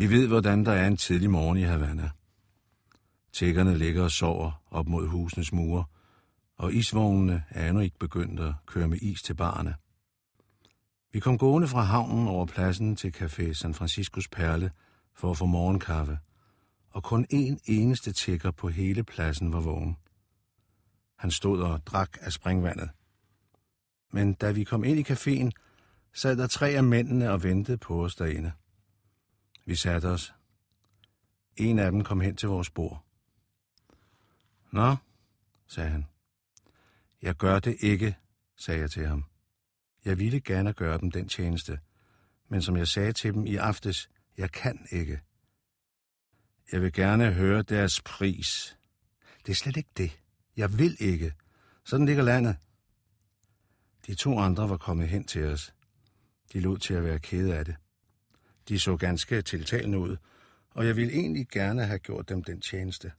I ved, hvordan der er en tidlig morgen i Havana. Tækkerne ligger og sover op mod husenes mure, og isvognene er endnu ikke begyndt at køre med is til barne. Vi kom gående fra havnen over pladsen til Café San Franciscos Perle for at få morgenkaffe, og kun én eneste tækker på hele pladsen var vågen. Han stod og drak af springvandet. Men da vi kom ind i caféen, sad der tre af mændene og ventede på os derinde. Vi satte os. En af dem kom hen til vores bord. Nå, sagde han. Jeg gør det ikke, sagde jeg til ham. Jeg ville gerne gøre dem den tjeneste, men som jeg sagde til dem i aftes, jeg kan ikke. Jeg vil gerne høre deres pris. Det er slet ikke det. Jeg vil ikke. Sådan ligger landet. De to andre var kommet hen til os. De lod til at være kede af det. De så ganske tiltalende ud, og jeg ville egentlig gerne have gjort dem den tjeneste.